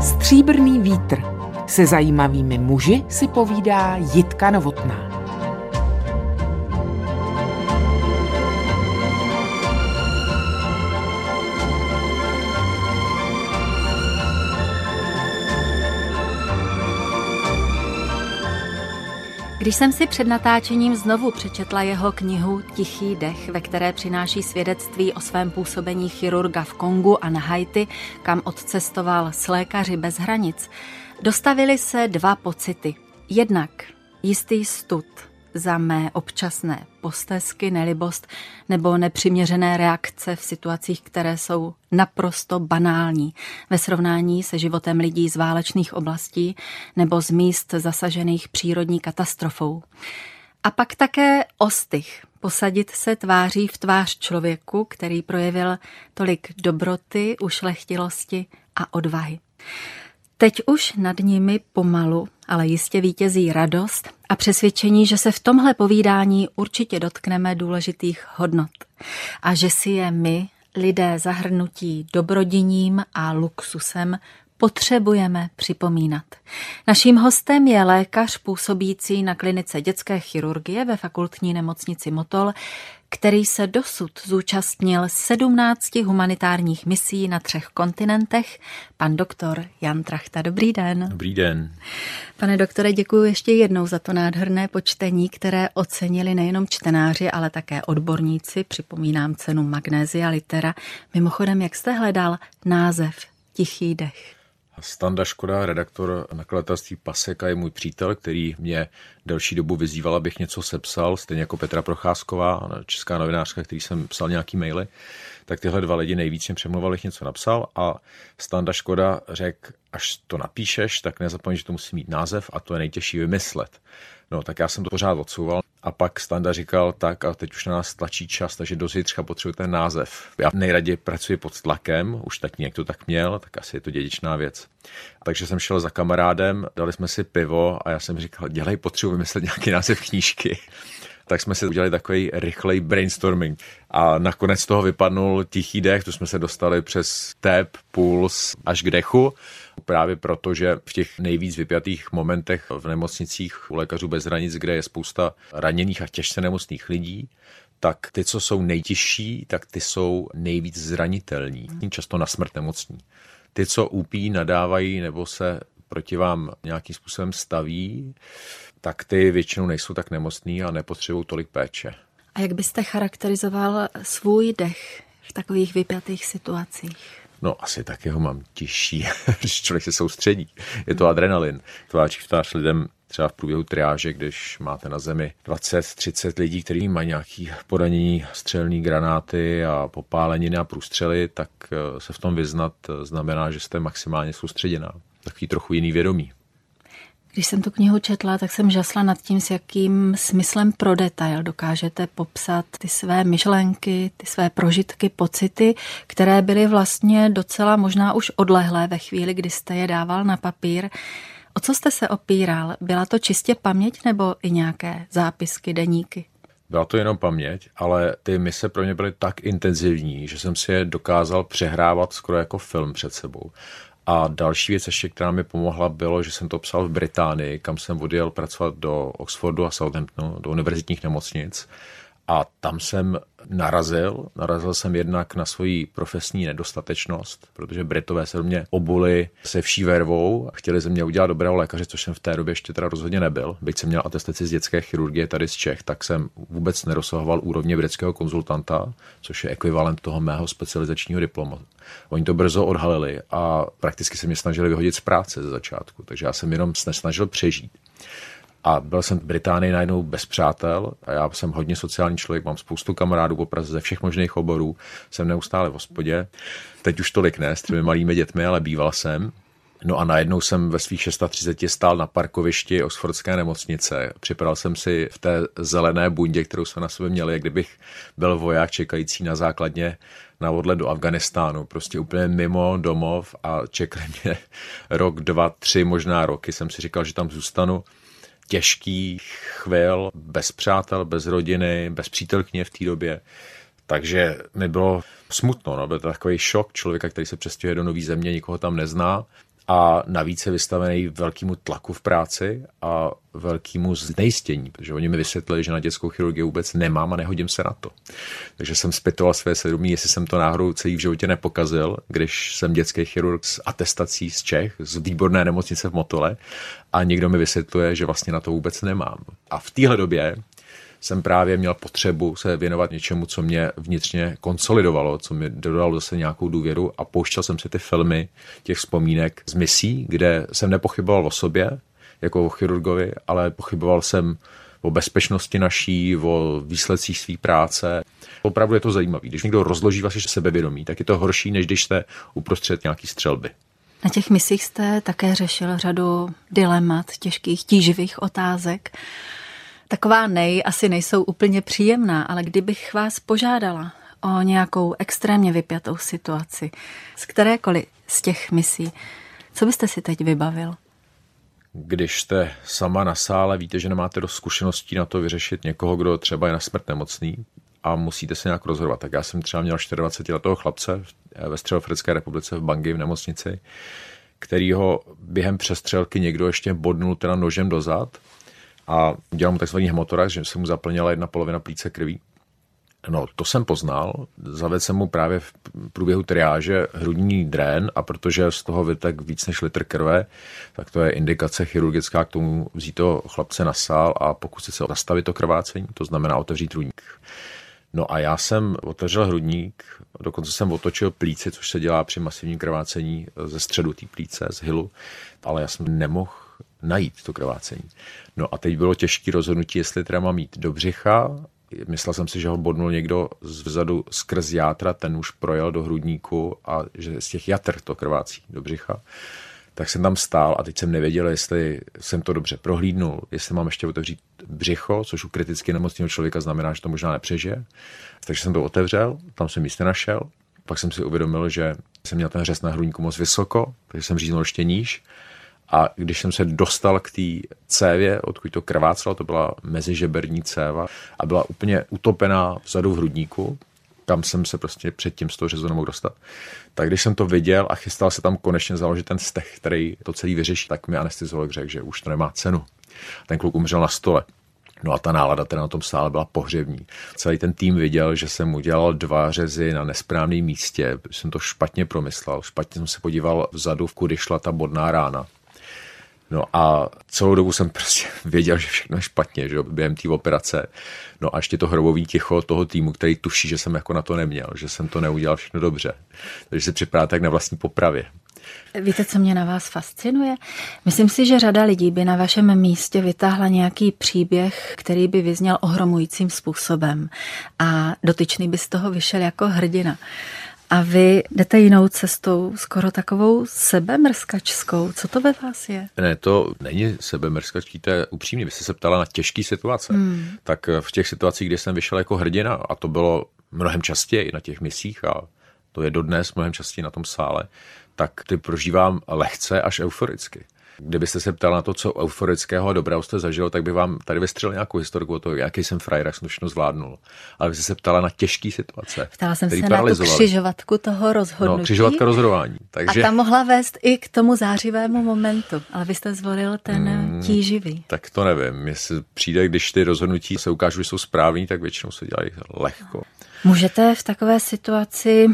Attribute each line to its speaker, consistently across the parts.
Speaker 1: Stříbrný vítr. Se zajímavými muži si povídá Jitka Novotná.
Speaker 2: Když jsem si před natáčením znovu přečetla jeho knihu Tichý dech, ve které přináší svědectví o svém působení chirurga v Kongu a na Haiti, kam odcestoval s lékaři bez hranic, dostavily se dva pocity. Jednak jistý stud, za mé občasné postesky, nelibost nebo nepřiměřené reakce v situacích, které jsou naprosto banální ve srovnání se životem lidí z válečných oblastí nebo z míst zasažených přírodní katastrofou. A pak také ostych, posadit se tváří v tvář člověku, který projevil tolik dobroty, ušlechtilosti a odvahy. Teď už nad nimi pomalu, ale jistě vítězí radost a přesvědčení, že se v tomhle povídání určitě dotkneme důležitých hodnot a že si je my, lidé zahrnutí dobrodiním a luxusem, potřebujeme připomínat. Naším hostem je lékař působící na klinice dětské chirurgie ve fakultní nemocnici Motol, který se dosud zúčastnil 17 humanitárních misí na třech kontinentech, pan doktor Jan Trachta. Dobrý den.
Speaker 3: Dobrý den.
Speaker 2: Pane doktore, děkuji ještě jednou za to nádherné počtení, které ocenili nejenom čtenáři, ale také odborníci. Připomínám cenu Magnézia Litera. Mimochodem, jak jste hledal název Tichý dech?
Speaker 3: Standa Škoda, redaktor nakladatelství Paseka, je můj přítel, který mě delší dobu vyzýval, abych něco sepsal, stejně jako Petra Procházková, česká novinářka, který jsem psal nějaký maily. Tak tyhle dva lidi nejvíc mě přemluvali, něco napsal a Standa Škoda řekl, až to napíšeš, tak nezapomeň, že to musí mít název a to je nejtěžší vymyslet. No, tak já jsem to pořád odsouval. A pak Standa říkal, tak a teď už na nás tlačí čas, takže do zítřka potřebuji ten název. Já nejraději pracuji pod tlakem, už tak někdo tak měl, tak asi je to dědičná věc. Takže jsem šel za kamarádem, dali jsme si pivo a já jsem říkal, dělej, potřebuji vymyslet nějaký název knížky tak jsme si udělali takový rychlej brainstorming. A nakonec toho vypadnul tichý dech, tu jsme se dostali přes tep, puls až k dechu. Právě proto, že v těch nejvíc vypjatých momentech v nemocnicích u lékařů bez hranic, kde je spousta raněných a těžce nemocných lidí, tak ty, co jsou nejtěžší, tak ty jsou nejvíc zranitelní, často na smrt nemocní. Ty, co úpí, nadávají nebo se proti vám nějakým způsobem staví, tak ty většinou nejsou tak nemocný a nepotřebují tolik péče.
Speaker 2: A jak byste charakterizoval svůj dech v takových vypjatých situacích?
Speaker 3: No asi taky ho mám těžší, když člověk se soustředí. Je to adrenalin. Tváří v tvář lidem třeba v průběhu triáže, když máte na zemi 20-30 lidí, kteří mají nějaký poranění, střelní granáty a popáleniny a průstřely, tak eh, se v tom vyznat eh, znamená, že jste maximálně soustředěná. Takový trochu jiný vědomí.
Speaker 2: Když jsem tu knihu četla, tak jsem žasla nad tím, s jakým smyslem pro detail dokážete popsat ty své myšlenky, ty své prožitky, pocity, které byly vlastně docela možná už odlehlé ve chvíli, kdy jste je dával na papír. O co jste se opíral? Byla to čistě paměť nebo i nějaké zápisky, deníky?
Speaker 3: Byla to jenom paměť, ale ty mise pro mě byly tak intenzivní, že jsem si je dokázal přehrávat skoro jako film před sebou. A další věc ještě, která mi pomohla, bylo, že jsem to psal v Británii, kam jsem odjel pracovat do Oxfordu a Southamptonu, do univerzitních nemocnic. A tam jsem narazil. Narazil jsem jednak na svoji profesní nedostatečnost, protože Britové se do mě obuli se vší vervou. Chtěli ze mě udělat dobrého lékaře, což jsem v té době ještě teda rozhodně nebyl. Byť jsem měl atestaci z dětské chirurgie tady z Čech, tak jsem vůbec nerosahoval úrovně britského konzultanta, což je ekvivalent toho mého specializačního diplomu. Oni to brzo odhalili a prakticky se mě snažili vyhodit z práce ze začátku, takže já jsem jenom snažil přežít. A byl jsem v Británii najednou bez přátel a já jsem hodně sociální člověk, mám spoustu kamarádů po Praze ze všech možných oborů, jsem neustále v hospodě. Teď už tolik ne, s těmi malými dětmi, ale býval jsem. No a najednou jsem ve svých 630 stál na parkovišti Oxfordské nemocnice. Připadal jsem si v té zelené bundě, kterou jsme na sobě měli, jak kdybych byl voják čekající na základně na odlet do Afganistánu. Prostě úplně mimo domov a čekali mě rok, dva, tři možná roky. Jsem si říkal, že tam zůstanu těžký chvil, bez přátel, bez rodiny, bez přítelkyně v té době. Takže mi bylo smutno, no, byl to takový šok člověka, který se přestěhuje do nové země, nikoho tam nezná a navíc je vystavený velkému tlaku v práci a velkému znejistění, protože oni mi vysvětlili, že na dětskou chirurgii vůbec nemám a nehodím se na to. Takže jsem zpětoval své svědomí, jestli jsem to náhodou celý v životě nepokazil, když jsem dětský chirurg s atestací z Čech, z výborné nemocnice v Motole a někdo mi vysvětluje, že vlastně na to vůbec nemám. A v téhle době jsem právě měl potřebu se věnovat něčemu, co mě vnitřně konsolidovalo, co mi dodalo zase nějakou důvěru a pouštěl jsem si ty filmy těch vzpomínek z misí, kde jsem nepochyboval o sobě, jako o chirurgovi, ale pochyboval jsem o bezpečnosti naší, o výsledcích své práce. Opravdu je to zajímavé. Když někdo rozloží vaše sebevědomí, tak je to horší, než když jste uprostřed nějaký střelby.
Speaker 2: Na těch misích jste také řešil řadu dilemat, těžkých, tíživých otázek. Taková nej asi nejsou úplně příjemná, ale kdybych vás požádala o nějakou extrémně vypjatou situaci z kterékoliv z těch misí, co byste si teď vybavil?
Speaker 3: Když jste sama na sále, víte, že nemáte dost zkušeností na to vyřešit někoho, kdo třeba je na smrt nemocný a musíte se nějak rozhodovat. Tak já jsem třeba měl 24 letého chlapce ve Středoafrické republice v Bangi v nemocnici, kterýho během přestřelky někdo ještě bodnul teda nožem dozad a udělal mu takzvaný hemotorax, že se mu zaplnila jedna polovina plíce krví. No, to jsem poznal. Zavedl jsem mu právě v průběhu triáže hrudní drén a protože z toho vytek víc než litr krve, tak to je indikace chirurgická k tomu vzít to chlapce na sál a pokusit se zastavit to krvácení, to znamená otevřít hrudník. No a já jsem otevřel hrudník, dokonce jsem otočil plíci, což se dělá při masivním krvácení ze středu té plíce, z hylu, ale já jsem nemohl najít to krvácení. No a teď bylo těžké rozhodnutí, jestli teda mám jít do břicha. Myslel jsem si, že ho bodnul někdo vzadu skrz játra, ten už projel do hrudníku a že z těch jatr to krvácí do břicha. Tak jsem tam stál a teď jsem nevěděl, jestli jsem to dobře prohlídnul, jestli mám ještě otevřít břicho, což u kriticky nemocného člověka znamená, že to možná nepřežije. Takže jsem to otevřel, tam jsem místě našel. Pak jsem si uvědomil, že jsem měl ten řez na hrudníku moc vysoko, takže jsem říznul ještě níž a když jsem se dostal k té cévě, odkud to krvácelo, to byla mezižeberní céva a byla úplně utopená vzadu v hrudníku, kam jsem se prostě předtím z toho řezu nemohl dostat. Tak když jsem to viděl a chystal se tam konečně založit ten stech, který to celý vyřeší, tak mi anestezolog řekl, že už to nemá cenu. Ten kluk umřel na stole. No a ta nálada teda na tom stále byla pohřební. Celý ten tým viděl, že jsem udělal dva řezy na nesprávném místě, jsem to špatně promyslel, špatně jsem se podíval vzadu, v kudy šla ta bodná rána. No a celou dobu jsem prostě věděl, že všechno je špatně, že během té operace. No a ještě to hrobový ticho toho týmu, který tuší, že jsem jako na to neměl, že jsem to neudělal všechno dobře. Takže se připadáte jak na vlastní popravě.
Speaker 2: Víte, co mě na vás fascinuje? Myslím si, že řada lidí by na vašem místě vytáhla nějaký příběh, který by vyzněl ohromujícím způsobem a dotyčný by z toho vyšel jako hrdina. A vy jdete jinou cestou, skoro takovou sebemrskačskou. Co to ve vás je?
Speaker 3: Ne, to není sebemrskačský, to je upřímně. Vy jste se ptala na těžké situace. Hmm. Tak v těch situacích, kdy jsem vyšel jako hrdina, a to bylo mnohem častěji na těch misích a to je dodnes mnohem častěji na tom sále, tak ty prožívám lehce až euforicky. Kdybyste se ptal na to, co euforického a dobrého jste zažil, tak by vám tady vystřelil nějakou historiku o to, jaký jsem frajer, jak jsem to všechno zvládnul. Ale vy jste se ptala na těžké situace.
Speaker 2: Ptala jsem se na tu křižovatku toho rozhodnutí.
Speaker 3: No, křižovatka rozhodování.
Speaker 2: Takže... A ta mohla vést i k tomu zářivému momentu, ale vy jste zvolil ten hmm, tíživý.
Speaker 3: Tak to nevím. Jestli přijde, když ty rozhodnutí se ukážou, že jsou správný, tak většinou se dělají lehko.
Speaker 2: Můžete v takové situaci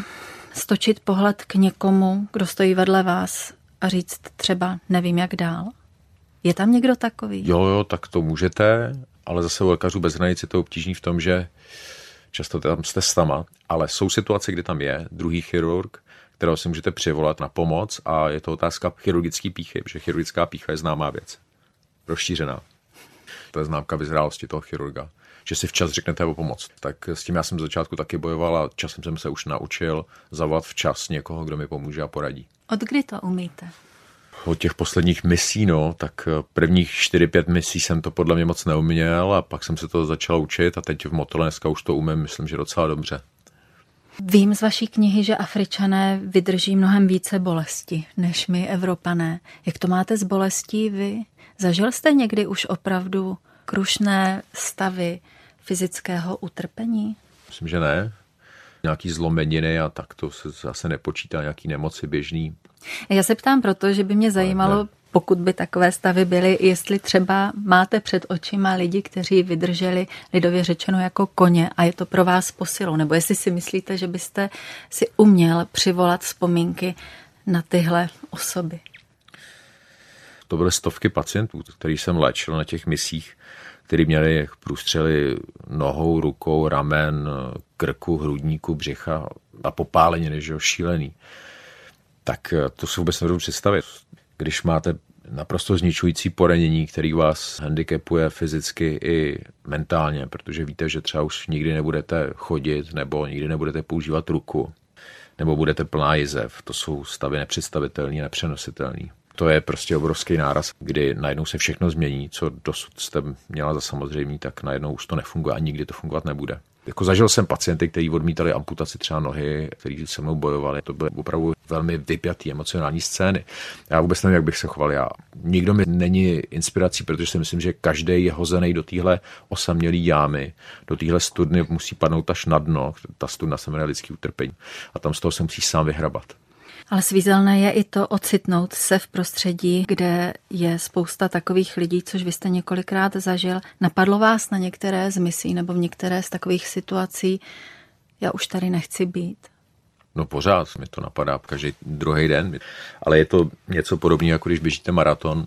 Speaker 2: stočit pohled k někomu, kdo stojí vedle vás a říct třeba nevím jak dál? Je tam někdo takový?
Speaker 3: Jo, jo, tak to můžete, ale zase u lékařů bez hranic je to obtížný v tom, že často tam jste sama, ale jsou situace, kdy tam je druhý chirurg, kterého si můžete přivolat na pomoc a je to otázka chirurgické píchy, protože chirurgická pícha je známá věc. Rozšířená. To je známka vyzrálosti toho chirurga že si včas řeknete o pomoc. Tak s tím já jsem z začátku taky bojoval a časem jsem se už naučil zavolat včas někoho, kdo mi pomůže a poradí.
Speaker 2: Od kdy to umíte?
Speaker 3: Od těch posledních misí, no, tak prvních 4-5 misí jsem to podle mě moc neuměl a pak jsem se to začal učit a teď v Motole dneska už to umím, myslím, že docela dobře.
Speaker 2: Vím z vaší knihy, že Afričané vydrží mnohem více bolesti než my, Evropané. Jak to máte s bolestí vy? Zažil jste někdy už opravdu krušné stavy fyzického utrpení?
Speaker 3: Myslím, že ne. Nějaký zlomeniny a tak to se zase nepočítá, nějaký nemoci běžný.
Speaker 2: Já se ptám proto, že by mě zajímalo, pokud by takové stavy byly, jestli třeba máte před očima lidi, kteří vydrželi lidově řečeno jako koně a je to pro vás posilou, nebo jestli si myslíte, že byste si uměl přivolat vzpomínky na tyhle osoby.
Speaker 3: To byly stovky pacientů, který jsem léčil na těch misích, který měli průstřely nohou, rukou, ramen, krku, hrudníku, břicha a popáleniny, že jo, šílený. Tak to si vůbec nebudu představit když máte naprosto zničující poranění, který vás handicapuje fyzicky i mentálně, protože víte, že třeba už nikdy nebudete chodit nebo nikdy nebudete používat ruku, nebo budete plná jizev. To jsou stavy nepředstavitelné, nepřenositelné. To je prostě obrovský náraz, kdy najednou se všechno změní, co dosud jste měla za samozřejmý, tak najednou už to nefunguje a nikdy to fungovat nebude. Jako zažil jsem pacienty, kteří odmítali amputaci třeba nohy, kteří se mnou bojovali. To byly opravdu velmi vypjatý emocionální scény. Já vůbec nevím, jak bych se choval. Já. Nikdo mi není inspirací, protože si myslím, že každý je hozený do téhle osamělý jámy, do téhle studny musí padnout až na dno. Ta studna se jmenuje lidský utrpení. A tam z toho se musí sám vyhrabat.
Speaker 2: Ale svízelné je i to ocitnout se v prostředí, kde je spousta takových lidí, což vy jste několikrát zažil. Napadlo vás na některé z misí nebo v některé z takových situací, já už tady nechci být?
Speaker 3: No pořád mi to napadá každý druhý den, ale je to něco podobného, jako když běžíte maraton,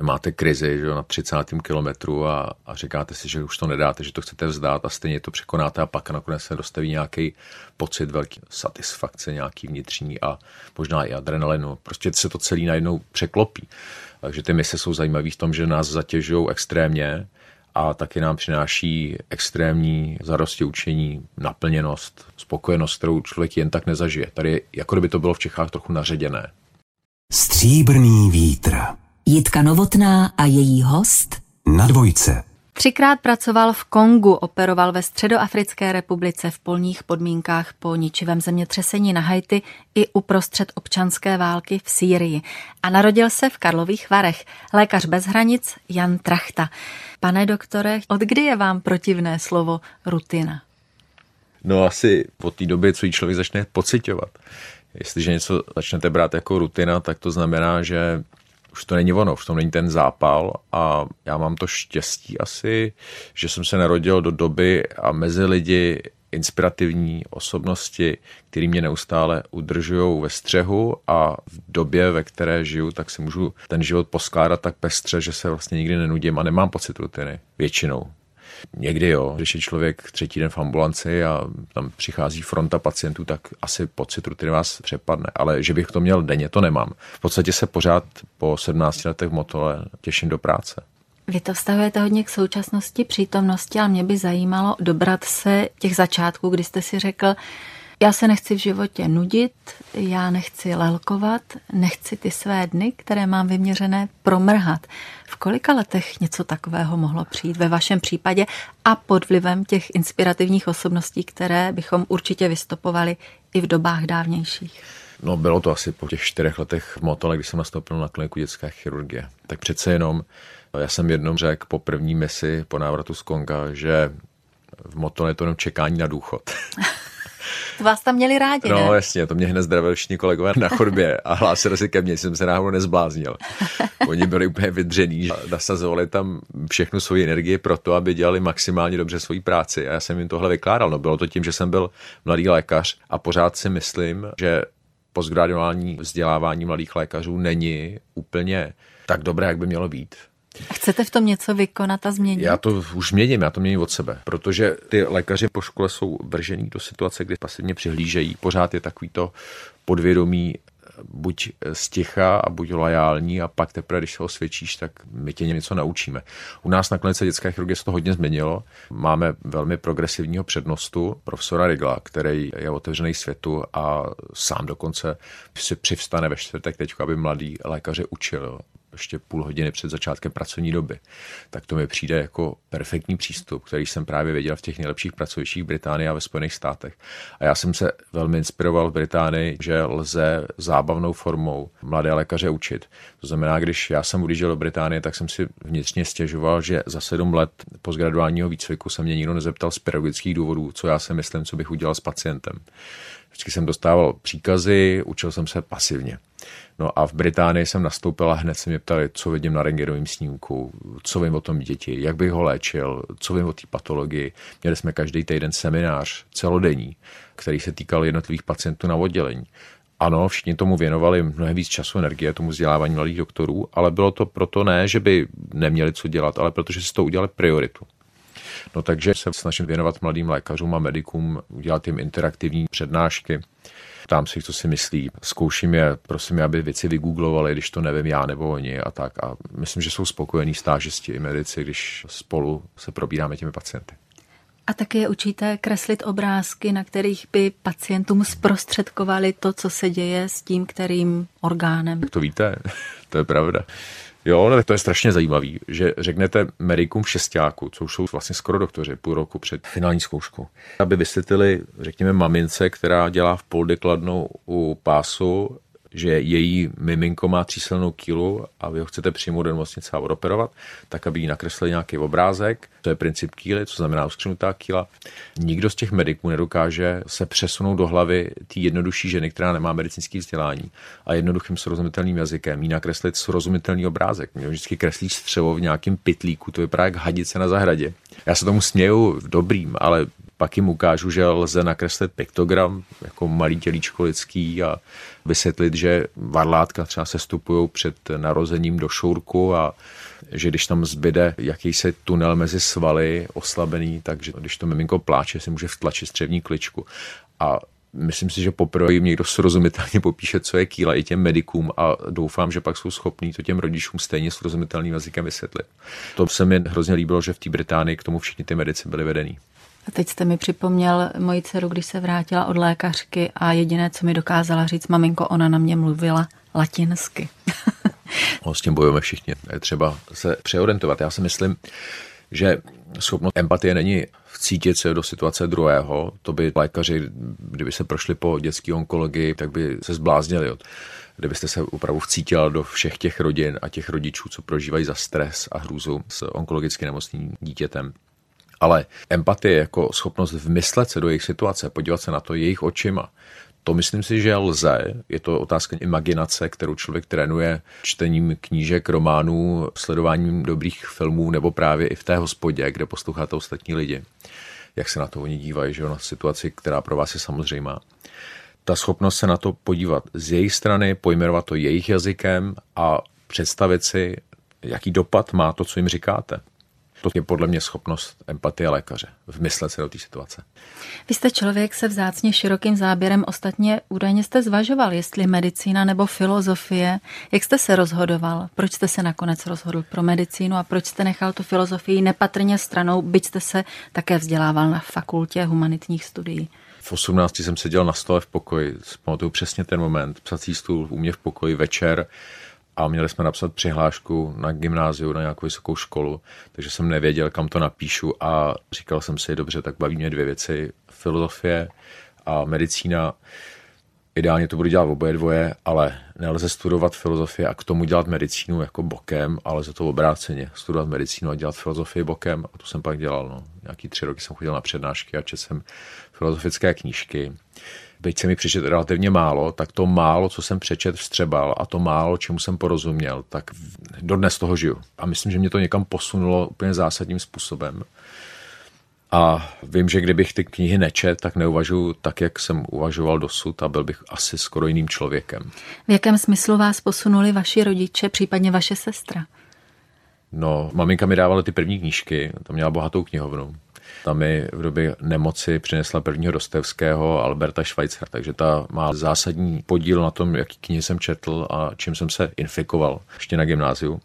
Speaker 3: máte krizi že, na 30. kilometru a, a říkáte si, že už to nedáte, že to chcete vzdát a stejně to překonáte a pak nakonec se dostaví nějaký pocit velký satisfakce, nějaký vnitřní a možná i adrenalinu. Prostě se to celý najednou překlopí. Takže ty mise jsou zajímavé v tom, že nás zatěžují extrémně, a taky nám přináší extrémní zarosti učení, naplněnost, spokojenost, kterou člověk jen tak nezažije. Tady jako kdyby to bylo v Čechách trochu naředěné.
Speaker 4: Stříbrný vítr.
Speaker 5: Jitka Novotná a její host
Speaker 4: na dvojce.
Speaker 2: Třikrát pracoval v Kongu, operoval ve Středoafrické republice v polních podmínkách po ničivém zemětřesení na Haiti i uprostřed občanské války v Sýrii. A narodil se v Karlových Varech. Lékař bez hranic Jan Trachta. Pane doktore, od kdy je vám protivné slovo rutina?
Speaker 3: No asi od té doby, co ji člověk začne pocitovat. Jestliže něco začnete brát jako rutina, tak to znamená, že už to není ono, už to není ten zápal a já mám to štěstí asi, že jsem se narodil do doby a mezi lidi inspirativní osobnosti, které mě neustále udržují ve střehu a v době, ve které žiju, tak si můžu ten život poskládat tak pestře, že se vlastně nikdy nenudím a nemám pocit rutiny. Většinou. Někdy jo, když je člověk třetí den v ambulanci a tam přichází fronta pacientů, tak asi pocit rutiny vás přepadne, ale že bych to měl denně, to nemám. V podstatě se pořád po 17 letech v motole těším do práce.
Speaker 2: Vy to vztahujete hodně k současnosti, přítomnosti, ale mě by zajímalo dobrat se těch začátků, kdy jste si řekl, já se nechci v životě nudit, já nechci lelkovat, nechci ty své dny, které mám vyměřené, promrhat. V kolika letech něco takového mohlo přijít ve vašem případě a pod vlivem těch inspirativních osobností, které bychom určitě vystopovali i v dobách dávnějších?
Speaker 3: No bylo to asi po těch čtyřech letech v Motole, když jsem nastoupil na kliniku dětské chirurgie. Tak přece jenom, já jsem jednou řekl po první misi po návratu z Konga, že v Motole je to jenom čekání na důchod.
Speaker 2: Vás tam měli rádi,
Speaker 3: No
Speaker 2: ne?
Speaker 3: jasně, to mě hned zdravili všichni kolegové na chodbě a hlásili se ke mně, jsem se náhodou nezbláznil. Oni byli úplně vydření, nasazovali tam všechnu svoji energii pro to, aby dělali maximálně dobře svoji práci a já jsem jim tohle vykládal. No bylo to tím, že jsem byl mladý lékař a pořád si myslím, že postgraduální vzdělávání mladých lékařů není úplně tak dobré, jak by mělo být.
Speaker 2: Chcete v tom něco vykonat a změnit?
Speaker 3: Já to už měním, já to měním od sebe, protože ty lékaři po škole jsou vržený do situace, kdy pasivně přihlížejí. Pořád je takový to podvědomí buď sticha a buď lojální a pak teprve, když se osvědčíš, tak my tě něco naučíme. U nás na klinice dětské chirurgie se to hodně změnilo. Máme velmi progresivního přednostu, profesora Rigla, který je otevřený světu a sám dokonce si přivstane ve čtvrtek teď, aby mladí lékaře učil ještě půl hodiny před začátkem pracovní doby. Tak to mi přijde jako perfektní přístup, který jsem právě viděl v těch nejlepších pracovištích Británii a ve Spojených státech. A já jsem se velmi inspiroval v Británii, že lze zábavnou formou mladé lékaře učit. To znamená, když já jsem odjížděl do Británie, tak jsem si vnitřně stěžoval, že za sedm let postgraduálního výcviku se mě nikdo nezeptal z pedagogických důvodů, co já si myslím, co bych udělal s pacientem. Vždycky jsem dostával příkazy, učil jsem se pasivně. No a v Británii jsem nastoupil a hned se mě ptali, co vidím na rengenovém snímku, co vím o tom děti, jak bych ho léčil, co vím o té patologii. Měli jsme každý týden seminář celodenní, který se týkal jednotlivých pacientů na oddělení. Ano, všichni tomu věnovali mnohem víc času, energie, tomu vzdělávání mladých doktorů, ale bylo to proto ne, že by neměli co dělat, ale protože si to udělali prioritu. No takže se snažím věnovat mladým lékařům a medikům, udělat jim interaktivní přednášky. Ptám se co si myslí. Zkouším je, prosím je, aby věci vygooglovali, když to nevím já nebo oni a tak. A myslím, že jsou spokojení stážisti i medici, když spolu se probíráme těmi pacienty.
Speaker 2: A taky je učíte kreslit obrázky, na kterých by pacientům zprostředkovali to, co se děje s tím, kterým orgánem.
Speaker 3: Jak to víte, to je pravda. Jo, no, to je strašně zajímavý, že řeknete medikům v šestáku, co už jsou vlastně skoro doktoři, půl roku před finální zkouškou, aby vysvětlili, řekněme, mamince, která dělá v poldy kladnou u pásu že její miminko má třísilnou kýlu a vy ho chcete přijmout do nemocnice a odoperovat, tak aby jí nakreslili nějaký obrázek. To je princip kýly, co znamená uskřenutá kýla. Nikdo z těch mediků nedokáže se přesunout do hlavy té jednodušší ženy, která nemá medicínský vzdělání a jednoduchým srozumitelným jazykem jí nakreslit srozumitelný obrázek. Mě vždycky kreslí střevo v nějakém pitlíku, to vypadá jak hadice na zahradě. Já se tomu směju v dobrým, ale pak jim ukážu, že lze nakreslit piktogram jako malý tělíčko lidský a vysvětlit, že varlátka třeba se stupují před narozením do šourku a že když tam zbyde jakýsi tunel mezi svaly oslabený, takže když to miminko pláče, si může vtlačit střevní kličku. A myslím si, že poprvé jim někdo srozumitelně popíše, co je kýla i těm medikům a doufám, že pak jsou schopní to těm rodičům stejně srozumitelným jazykem vysvětlit. To se mi hrozně líbilo, že v té Británii k tomu všichni ty medici byli vedení.
Speaker 2: A teď jste mi připomněl moji dceru, když se vrátila od lékařky a jediné, co mi dokázala říct, maminko, ona na mě mluvila latinsky.
Speaker 3: no, s tím bojujeme všichni. Je třeba se přeorientovat. Já si myslím, že schopnost empatie není vcítit se do situace druhého. To by lékaři, kdyby se prošli po dětské onkologii, tak by se zbláznili. Kdybyste se opravdu vcítila do všech těch rodin a těch rodičů, co prožívají za stres a hrůzu s onkologicky nemocným dítětem. Ale empatie jako schopnost vmyslet se do jejich situace, podívat se na to jejich očima, to myslím si, že lze. Je to otázka imaginace, kterou člověk trénuje čtením knížek, románů, sledováním dobrých filmů nebo právě i v té hospodě, kde posloucháte ostatní lidi. Jak se na to oni dívají, že na situaci, která pro vás je samozřejmá. Ta schopnost se na to podívat z jejich strany, pojmenovat to jejich jazykem a představit si, jaký dopad má to, co jim říkáte. To je podle mě schopnost empatie lékaře, vmyslet se do té situace.
Speaker 2: Vy jste člověk se vzácně širokým záběrem, ostatně údajně jste zvažoval, jestli medicína nebo filozofie. Jak jste se rozhodoval? Proč jste se nakonec rozhodl pro medicínu a proč jste nechal tu filozofii nepatrně stranou, byť jste se také vzdělával na fakultě humanitních studií?
Speaker 3: V 18 jsem seděl na stole v pokoji, pamatuju přesně ten moment, psací stůl u mě v pokoji večer, a měli jsme napsat přihlášku na gymnáziu, na nějakou vysokou školu, takže jsem nevěděl, kam to napíšu a říkal jsem si, dobře, tak baví mě dvě věci, filozofie a medicína. Ideálně to budu dělat oboje dvoje, ale nelze studovat filozofii a k tomu dělat medicínu jako bokem, ale za to obráceně. Studovat medicínu a dělat filozofii bokem. A to jsem pak dělal. No. Nějaký tři roky jsem chodil na přednášky a četl jsem filozofické knížky byť se mi přečet relativně málo, tak to málo, co jsem přečet, vstřebal a to málo, čemu jsem porozuměl, tak dodnes toho žiju. A myslím, že mě to někam posunulo úplně zásadním způsobem. A vím, že kdybych ty knihy nečet, tak neuvažuji tak, jak jsem uvažoval dosud a byl bych asi skoro jiným člověkem.
Speaker 2: V jakém smyslu vás posunuli vaši rodiče, případně vaše sestra?
Speaker 3: No, maminka mi dávala ty první knížky, tam měla bohatou knihovnu. Ta mi v době nemoci přinesla prvního Dostevského Alberta Schweitzera, takže ta má zásadní podíl na tom, jaký knihy jsem četl a čím jsem se infikoval ještě na gymnáziu.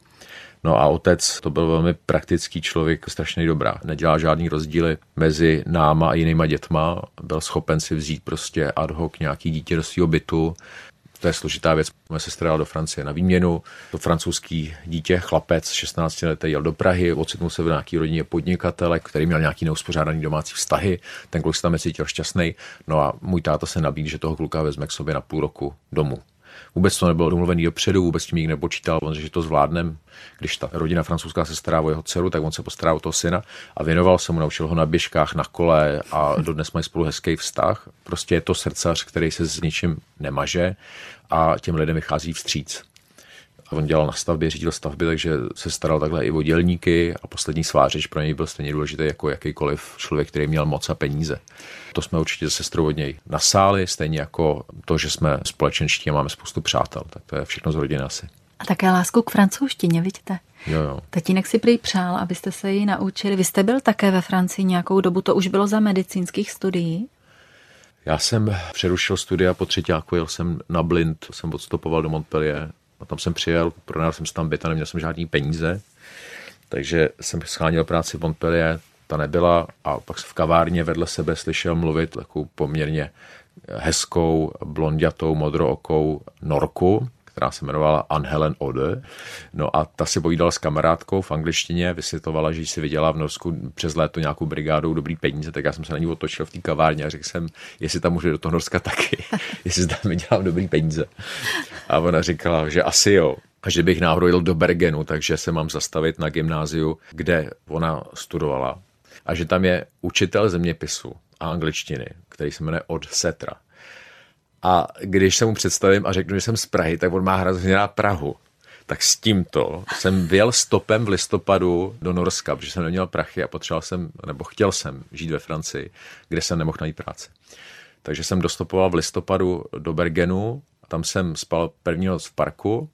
Speaker 3: No a otec to byl velmi praktický člověk, strašně dobrá. Nedělá žádný rozdíly mezi náma a jinýma dětma. Byl schopen si vzít prostě ad hoc nějaký dítě do svého bytu, To je složitá věc. Moje sestra jela do Francie na výměnu. To francouzský dítě, chlapec, 16 letý, jel do Prahy, ocitnul se v nějaké rodině podnikatele, který měl nějaký neuspořádaný domácí vztahy. Ten kluk se tam cítil šťastný. No a můj táta se nabídl, že toho kluka vezme k sobě na půl roku domů. Vůbec to nebylo domluvený dopředu, vůbec tím nikdo nepočítal. On že to zvládnem, když ta rodina francouzská se stará o jeho dceru, tak on se postará o toho syna a věnoval se mu, naučil ho na běžkách, na kole a dodnes mají spolu hezký vztah. Prostě je to srdcař, který se s ničím nemaže a těm lidem vychází vstříc. A on dělal na stavbě, řídil stavby, takže se staral takhle i o dělníky a poslední svářič pro něj byl stejně důležitý jako jakýkoliv člověk, který měl moc a peníze. To jsme určitě se sestrou od něj nasáli, stejně jako to, že jsme společenští a máme spoustu přátel. Tak to je všechno z rodiny asi.
Speaker 2: A také lásku k francouzštině, vidíte?
Speaker 3: Jo, jo.
Speaker 2: Tatínek si prý přál, abyste se ji naučili. Vy jste byl také ve Francii nějakou dobu, to už bylo za medicínských studií?
Speaker 3: Já jsem přerušil studia po třetíku, jel jsem na blind, jsem odstopoval do Montpellier a tam jsem přijel, prodal jsem tam byt a neměl jsem žádný peníze, takže jsem scháněl práci v Montpellier, ta nebyla a pak v kavárně vedle sebe slyšel mluvit takovou poměrně hezkou, blondiatou, modrookou norku, která se jmenovala Anhelen Ode. No a ta si povídala s kamarádkou v angličtině, vysvětlovala, že si viděla v Norsku přes léto nějakou brigádou dobrý peníze, tak já jsem se na ní otočil v té kavárně a řekl jsem, jestli tam může do toho Norska taky, jestli zda mi dělám dobrý peníze. A ona říkala, že asi jo a že bych náhodou jel do Bergenu, takže se mám zastavit na gymnáziu, kde ona studovala. A že tam je učitel zeměpisu a angličtiny, který se jmenuje Od Setra. A když se mu představím a řeknu, že jsem z Prahy, tak on má hrozně rád Prahu. Tak s tímto jsem vyjel stopem v listopadu do Norska, protože jsem neměl prachy a potřeboval jsem, nebo chtěl jsem žít ve Francii, kde jsem nemohl najít práci. Takže jsem dostopoval v listopadu do Bergenu, tam jsem spal první noc v parku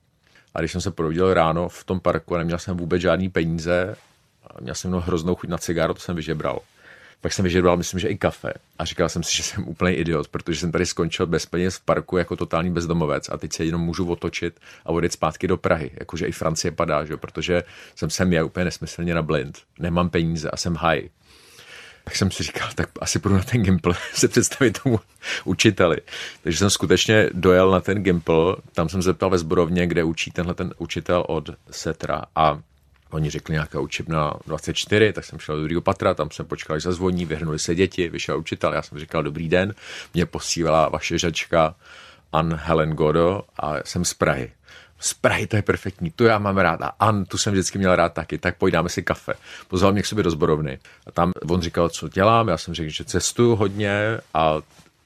Speaker 3: a když jsem se probudil ráno v tom parku a neměl jsem vůbec žádný peníze, měl jsem mnou hroznou chuť na cigáru, to jsem vyžebral. Pak jsem vyžebral, myslím, že i kafe. A říkal jsem si, že jsem úplný idiot, protože jsem tady skončil bez peněz v parku jako totální bezdomovec a teď se jenom můžu otočit a odjet zpátky do Prahy. Jakože i Francie padá, že? protože jsem sem je úplně nesmyslně na blind. Nemám peníze a jsem high. Tak jsem si říkal, tak asi půjdu na ten Gimple se představit tomu učiteli. Takže jsem skutečně dojel na ten Gimple, tam jsem se zeptal ve zborovně, kde učí tenhle ten učitel od Setra a Oni řekli nějaká učebna 24, tak jsem šel do druhého patra, tam jsem počkal, že zazvoní, vyhrnuli se děti, vyšel učitel, já jsem říkal dobrý den, mě posílala vaše řečka Ann Helen Godo a jsem z Prahy. Z Prahy to je perfektní, tu já mám rád a An, tu jsem vždycky měl rád taky, tak pojď dáme si kafe. Pozval mě k sobě do zborovny a tam on říkal, co dělám, já jsem řekl, že cestuju hodně a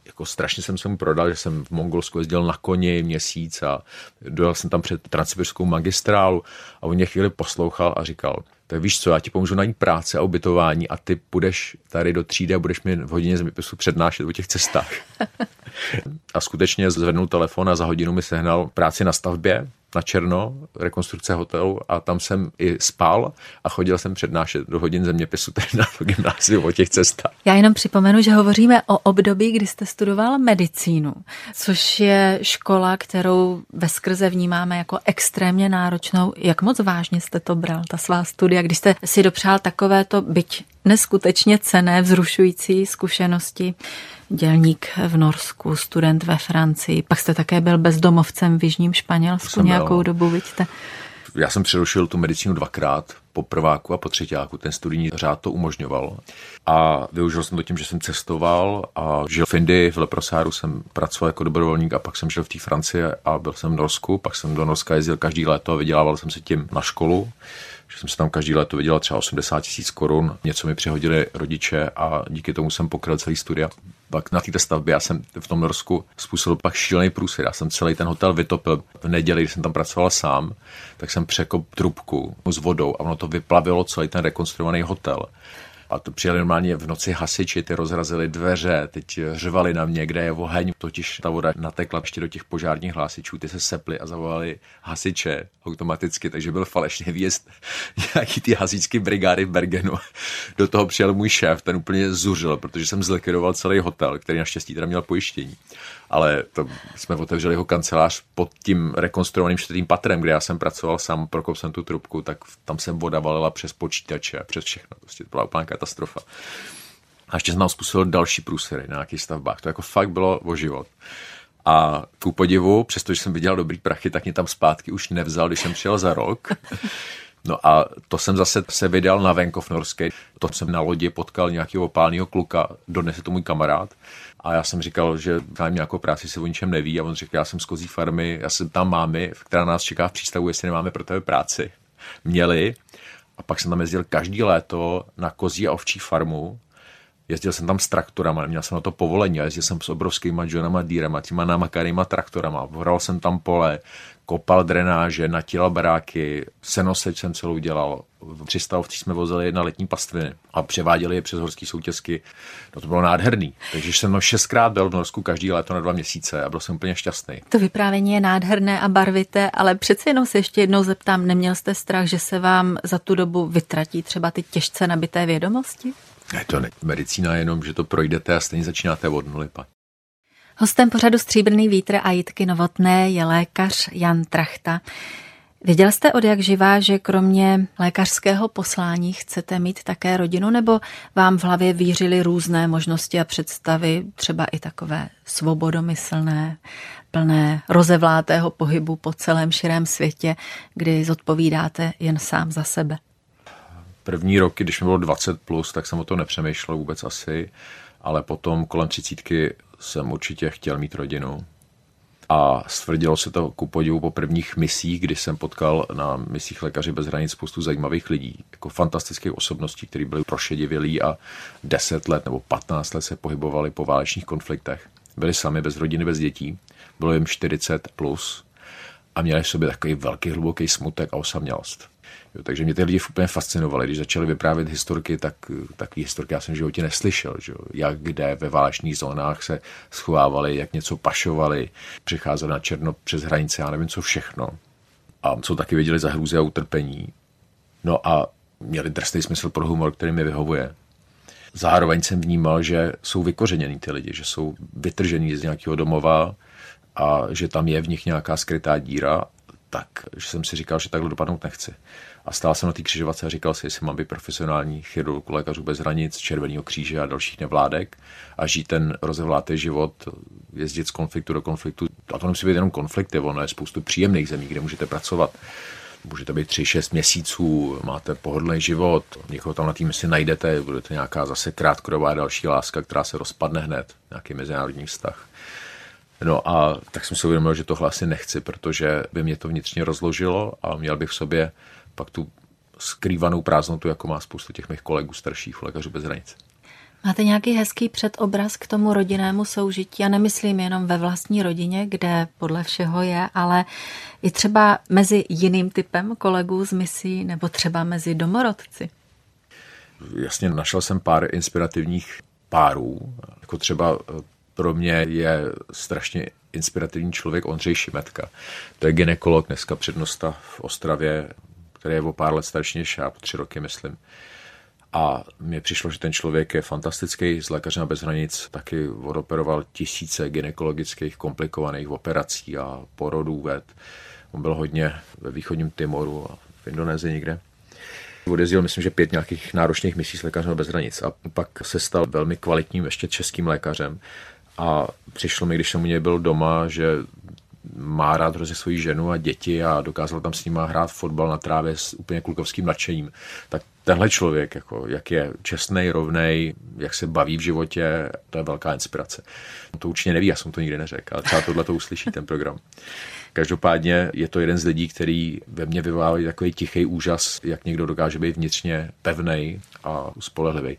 Speaker 3: jako strašně jsem se mu prodal, že jsem v Mongolsku jezdil na koni měsíc a dojel jsem tam před transsibirskou magistrálu a on mě chvíli poslouchal a říkal, tak víš co, já ti pomůžu najít práce a ubytování a ty půjdeš tady do třídy a budeš mi v hodině zeměpisu přednášet o těch cestách. a skutečně zvednul telefon a za hodinu mi sehnal práci na stavbě na černo, rekonstrukce hotelu a tam jsem i spal a chodil jsem přednášet do hodin zeměpisu tady na gymnáziu o těch cestách.
Speaker 2: Já jenom připomenu, že hovoříme o období, kdy jste studoval medicínu, což je škola, kterou ve skrze vnímáme jako extrémně náročnou. Jak moc vážně jste to bral, ta svá studia, když jste si dopřál takovéto, byť neskutečně cené, vzrušující zkušenosti? Dělník v Norsku, student ve Francii, pak jste také byl bezdomovcem v Jižním Španělsku nějakou byl. dobu, vidíte?
Speaker 3: Já jsem přerušil tu medicínu dvakrát, po prváku a po třetíku. Ten studijní řád to umožňoval. A využil jsem to tím, že jsem cestoval a žil v Indii, v Leprosáru jsem pracoval jako dobrovolník a pak jsem žil v té Francii a byl jsem v Norsku. Pak jsem do Norska jezdil každý léto a vydělával jsem se tím na školu že jsem se tam každý léto vydělal třeba 80 tisíc korun, něco mi přihodili rodiče a díky tomu jsem pokryl celý studia. Pak na této stavbě já jsem v tom Norsku způsobil pak šílený průsvěd. Já jsem celý ten hotel vytopil v neděli, když jsem tam pracoval sám, tak jsem překop trubku s vodou a ono to vyplavilo celý ten rekonstruovaný hotel. A to přijeli normálně v noci hasiči, ty rozrazili dveře, teď řvali na mě, kde je oheň, totiž ta voda natekla ještě do těch požárních hlásičů, ty se sepli a zavolali hasiče automaticky, takže byl falešný výjezd nějaký ty hasičské brigády v Bergenu. Do toho přijel můj šéf, ten úplně zuřil, protože jsem zlikvidoval celý hotel, který naštěstí teda měl pojištění ale to jsme otevřeli jeho kancelář pod tím rekonstruovaným čtvrtým patrem, kde já jsem pracoval sám, prokop jsem tu trubku, tak tam jsem voda valila přes počítače, přes všechno. Prostě to byla úplná katastrofa. A ještě jsem tam způsobil další průsery na nějakých stavbách. To jako fakt bylo o život. A ku podivu, přestože jsem viděl dobrý prachy, tak mě tam zpátky už nevzal, když jsem přijel za rok. No a to jsem zase se vydal na venkov norský. To jsem na lodi potkal nějakého opálného kluka, dodnes je to můj kamarád. A já jsem říkal, že mám nějakou práci, se o ničem neví. A on řekl, já jsem z kozí farmy, já jsem tam mámy, která nás čeká v přístavu, jestli nemáme pro tebe práci. Měli. A pak jsem tam jezdil každý léto na kozí a ovčí farmu Jezdil jsem tam s traktorama, měl jsem na to povolení, jezdil jsem s obrovskými Johnama Dýrama, těma namakanýma traktorama, voral jsem tam pole, kopal drenáže, natíral baráky, senoseč jsem celou dělal, v přistavci jsme vozili na letní pastviny a převáděli je přes horské soutězky. No to bylo nádherný. Takže jsem no šestkrát byl v Norsku každý léto na dva měsíce a byl jsem úplně šťastný.
Speaker 2: To vyprávění je nádherné a barvité, ale přeci jenom se ještě jednou zeptám, neměl jste strach, že se vám za tu dobu vytratí třeba ty těžce nabité vědomosti?
Speaker 3: Ne, to ne. Medicína je jenom, že to projdete a stejně začínáte od nuly.
Speaker 2: Hostem pořadu Stříbrný vítr a Jitky Novotné je lékař Jan Trachta. Věděl jste od jak živá, že kromě lékařského poslání chcete mít také rodinu, nebo vám v hlavě vířily různé možnosti a představy, třeba i takové svobodomyslné, plné rozevlátého pohybu po celém širém světě, kdy zodpovídáte jen sám za sebe?
Speaker 3: První roky, když mi bylo 20 plus, tak jsem o to nepřemýšlel vůbec asi, ale potom kolem třicítky jsem určitě chtěl mít rodinu. A stvrdilo se to ku podivu po prvních misích, kdy jsem potkal na misích Lékaři bez hranic spoustu zajímavých lidí, jako fantastických osobností, které byly prošedivělí a 10 let nebo 15 let se pohybovali po válečných konfliktech. Byli sami bez rodiny, bez dětí, bylo jim 40 plus a měli v sobě takový velký hluboký smutek a osamělost. Jo, takže mě ty lidi úplně fascinovaly. Když začali vyprávět historky, tak takový historky já jsem v životě neslyšel. Že? Jak kde ve válečných zónách se schovávali, jak něco pašovali, přicházeli na černo přes hranice, já nevím co všechno. A co taky věděli za hrůzy a utrpení. No a měli drsný smysl pro humor, který mi vyhovuje. Zároveň jsem vnímal, že jsou vykořeněný ty lidi, že jsou vytržení z nějakého domova a že tam je v nich nějaká skrytá díra tak, že jsem si říkal, že takhle dopadnout nechci. A stál jsem na té křižovatce a říkal si, jestli mám být profesionální chirurg lékařů bez hranic, Červeného kříže a dalších nevládek a žít ten rozevlátý život, jezdit z konfliktu do konfliktu. A to nemusí být jenom konflikty, ono je spoustu příjemných zemí, kde můžete pracovat. Můžete být 3-6 měsíců, máte pohodlný život, někoho tam na tým si najdete, bude to nějaká zase krátkodobá další láska, která se rozpadne hned, nějaký mezinárodní vztah. No a tak jsem si uvědomil, že tohle asi nechci, protože by mě to vnitřně rozložilo a měl bych v sobě pak tu skrývanou prázdnotu, jako má spoustu těch mých kolegů starších lékařů bez hranic.
Speaker 2: Máte nějaký hezký předobraz k tomu rodinnému soužití? Já nemyslím jenom ve vlastní rodině, kde podle všeho je, ale i třeba mezi jiným typem kolegů z misí nebo třeba mezi domorodci.
Speaker 3: Jasně, našel jsem pár inspirativních párů, jako třeba pro mě je strašně inspirativní člověk Ondřej Šimetka. To je ginekolog, dneska přednosta v Ostravě, který je o pár let starší než já, po tři roky, myslím. A mně přišlo, že ten člověk je fantastický, z lékaře bez hranic taky odoperoval tisíce gynekologických komplikovaných operací a porodů ved. On byl hodně ve východním Timoru a v Indonésii někde. Odjezdil, myslím, že pět nějakých náročných misí s lékařem bez hranic a pak se stal velmi kvalitním ještě českým lékařem a přišlo mi, když jsem u něj byl doma, že má rád hrozně svoji ženu a děti a dokázal tam s nima hrát fotbal na trávě s úplně klukovským nadšením. Tak tenhle člověk, jako, jak je čestný, rovnej, jak se baví v životě, to je velká inspirace. On to určitě neví, já jsem to nikdy neřekl, ale třeba tohle to uslyší ten program. Každopádně je to jeden z lidí, který ve mně vyvolávají takový tichý úžas, jak někdo dokáže být vnitřně pevný a spolehlivý.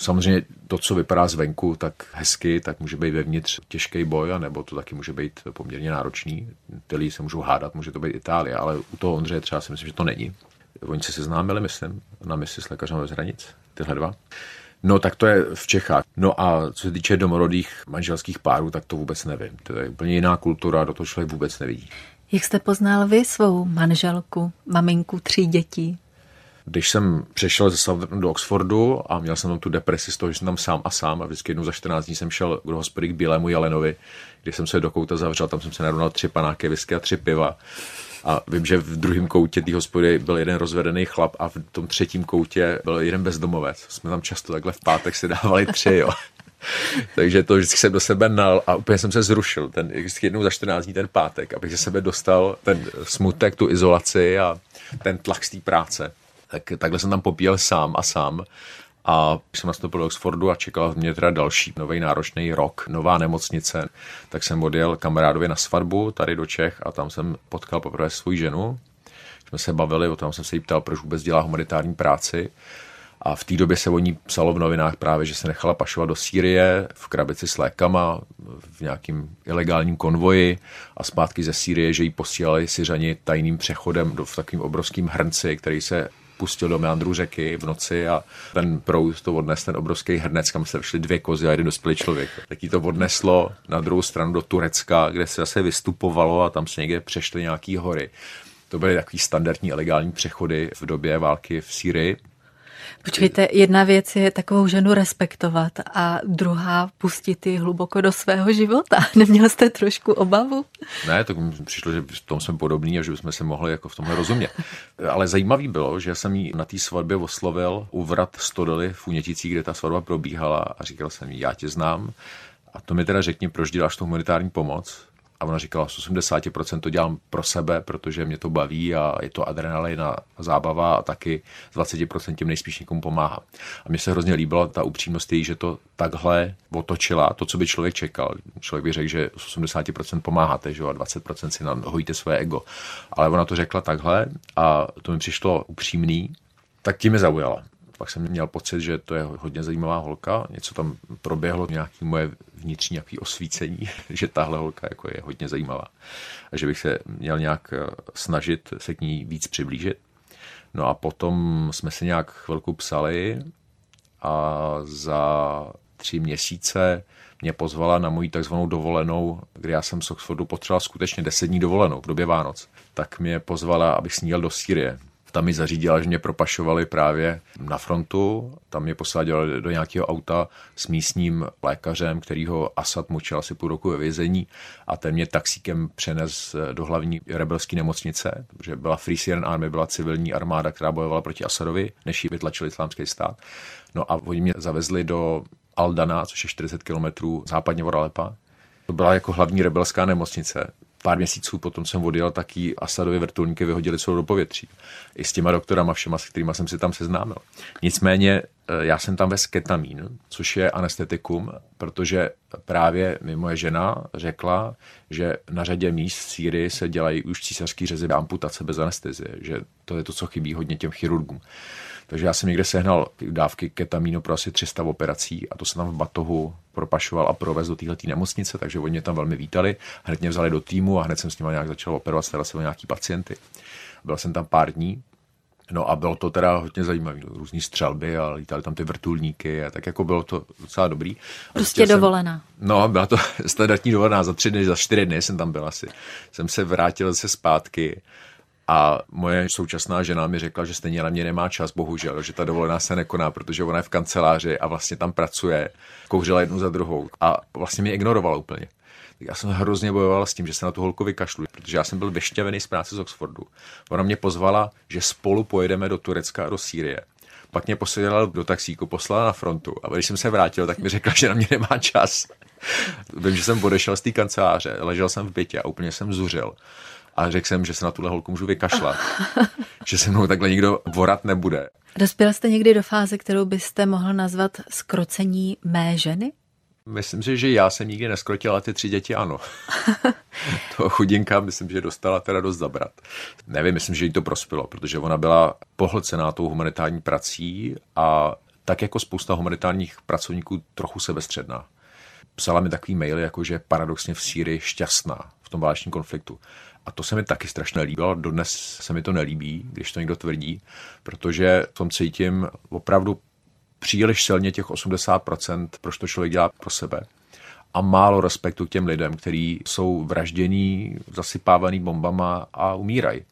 Speaker 3: Samozřejmě to, co vypadá zvenku tak hezky, tak může být vevnitř těžký boj, nebo to taky může být poměrně náročný. Ty lidi se můžou hádat, může to být Itálie, ale u toho Ondřeje třeba si myslím, že to není. Oni se seznámili, myslím, na misi s lékařem bez hranic, tyhle dva. No tak to je v Čechách. No a co se týče domorodých manželských párů, tak to vůbec nevím. To je úplně jiná kultura, do toho člověk vůbec nevidí.
Speaker 2: Jak jste poznal vy svou manželku, maminku tří dětí?
Speaker 3: Když jsem přešel ze Southernu do Oxfordu a měl jsem tam tu depresi z toho, že jsem tam sám a sám a vždycky jednou za 14 dní jsem šel do hospody k Bílému Jelenovi, kde jsem se do kouta zavřel, tam jsem se narovnal tři panáky whisky a tři piva. A vím, že v druhém koutě té hospody byl jeden rozvedený chlap a v tom třetím koutě byl jeden bezdomovec. Jsme tam často takhle v pátek si dávali tři, jo. Takže to vždycky jsem do sebe nal a úplně jsem se zrušil. Ten, vždycky jednou za 14 dní ten pátek, abych ze sebe dostal ten smutek, tu izolaci a ten tlak z té práce. Tak, takhle jsem tam popíjel sám a sám. A jsem nastoupil do Oxfordu a čekal mě teda další nový náročný rok, nová nemocnice, tak jsem odjel kamarádovi na svatbu tady do Čech a tam jsem potkal poprvé svou ženu. Jsme se bavili, o tom jsem se jí ptal, proč vůbec dělá humanitární práci. A v té době se o ní psalo v novinách právě, že se nechala pašovat do Sýrie v krabici s lékama, v nějakým ilegálním konvoji a zpátky ze Sýrie, že ji posílali Syřani tajným přechodem do, v takovým obrovským hrnci, který se pustil do meandru řeky v noci a ten proud to odnes ten obrovský hrnec, kam se všli dvě kozy a jeden dospělý člověk. Tak jí to odneslo na druhou stranu do Turecka, kde se zase vystupovalo a tam se někde přešly nějaký hory. To byly takový standardní ilegální přechody v době války v Sýrii.
Speaker 2: Počkejte, jedna věc je takovou ženu respektovat a druhá pustit ji hluboko do svého života. Neměl jste trošku obavu?
Speaker 3: Ne, to mi přišlo, že v tom jsem podobný a že bychom se mohli jako v tomhle rozumět. Ale zajímavý bylo, že jsem jí na té svatbě oslovil u vrat Stodely v Uněticích, kde ta svatba probíhala a říkal jsem jí, já tě znám, a to mi teda řekni, proč děláš tu humanitární pomoc. A ona říkala, z 80% to dělám pro sebe, protože mě to baví a je to adrenalina, zábava a taky z 20% tím nejspíš někomu pomáhá. A mně se hrozně líbila ta upřímnost její, že to takhle otočila, to, co by člověk čekal. Člověk by řekl, že z 80% pomáháte že a 20% si hojíte své ego. Ale ona to řekla takhle a to mi přišlo upřímný, tak tím mě zaujala. Pak jsem měl pocit, že to je hodně zajímavá holka. Něco tam proběhlo, nějaké moje vnitřní nějaký osvícení, že tahle holka jako je hodně zajímavá. A že bych se měl nějak eh, snažit se k ní víc přiblížit. No a potom jsme se nějak chvilku psali a za tři měsíce mě pozvala na moji takzvanou dovolenou, kdy já jsem z Oxfordu potřeboval skutečně deset dní dovolenou v době Vánoc. Tak mě pozvala, abych s ní jel do Sýrie tam mi zařídila, že mě propašovali právě na frontu, tam mě posadili do nějakého auta s místním lékařem, kterýho Asad mučil asi půl roku ve vězení a ten mě taxíkem přenes do hlavní rebelské nemocnice, protože byla Free Syrian Army, byla civilní armáda, která bojovala proti Asadovi, než ji vytlačil islámský stát. No a oni mě zavezli do Aldana, což je 40 kilometrů západně od Alepa. To byla jako hlavní rebelská nemocnice pár měsíců potom jsem odjel, taky Asadovi vrtulníky vyhodili celou do povětří. I s těma doktorama všema, s kterými jsem si tam seznámil. Nicméně eh, já jsem tam ve ketamín, což je anestetikum, protože právě mi moje žena řekla, že na řadě míst v Sýrii se dělají už císařský řezy amputace bez anestezie, že to je to, co chybí hodně těm chirurgům. Takže já jsem někde sehnal dávky ketamínu pro asi 300 operací a to jsem tam v batohu propašoval a provez do téhle nemocnice, takže oni mě tam velmi vítali. Hned mě vzali do týmu a hned jsem s nimi nějak začal operovat, staral se o nějaký pacienty. Byl jsem tam pár dní, No a bylo to teda hodně zajímavé. Různý střelby a lítali tam ty vrtulníky a tak jako bylo to docela dobrý.
Speaker 2: Prostě dovolená.
Speaker 3: Jsem, no, byla to standardní dovolená. Za tři dny, za čtyři dny jsem tam byl asi. Jsem se vrátil se zpátky a moje současná žena mi řekla, že stejně na mě nemá čas, bohužel, že ta dovolená se nekoná, protože ona je v kanceláři a vlastně tam pracuje, kouřila jednu za druhou a vlastně mě ignorovala úplně. Tak já jsem hrozně bojoval s tím, že se na tu holku vykašlu, protože já jsem byl vyšťavený z práce z Oxfordu. Ona mě pozvala, že spolu pojedeme do Turecka a do Sýrie. Pak mě posadila do taxíku, poslala na frontu a když jsem se vrátil, tak mi řekla, že na mě nemá čas. Vím, že jsem odešel z té kanceláře, ležel jsem v bytě a úplně jsem zuřil a řekl jsem, že se na tuhle holku můžu vykašlat. že se mnou takhle nikdo vorat nebude.
Speaker 2: Dospěl jste někdy do fáze, kterou byste mohl nazvat skrocení mé ženy?
Speaker 3: Myslím si, že já jsem nikdy neskrotil, ale ty tři děti ano. to chudinka myslím, že dostala teda dost zabrat. Nevím, myslím, že jí to prospělo, protože ona byla pohlcená tou humanitární prací a tak jako spousta humanitárních pracovníků trochu sebestředná. Psala mi takový maily, jako že paradoxně v Sýrii šťastná v tom válečním konfliktu. A to se mi taky strašně líbilo. Dodnes se mi to nelíbí, když to někdo tvrdí, protože v tom cítím opravdu příliš silně těch 80%, proč to člověk dělá pro sebe. A málo respektu k těm lidem, kteří jsou vraždění, zasypávaný bombama a umírají.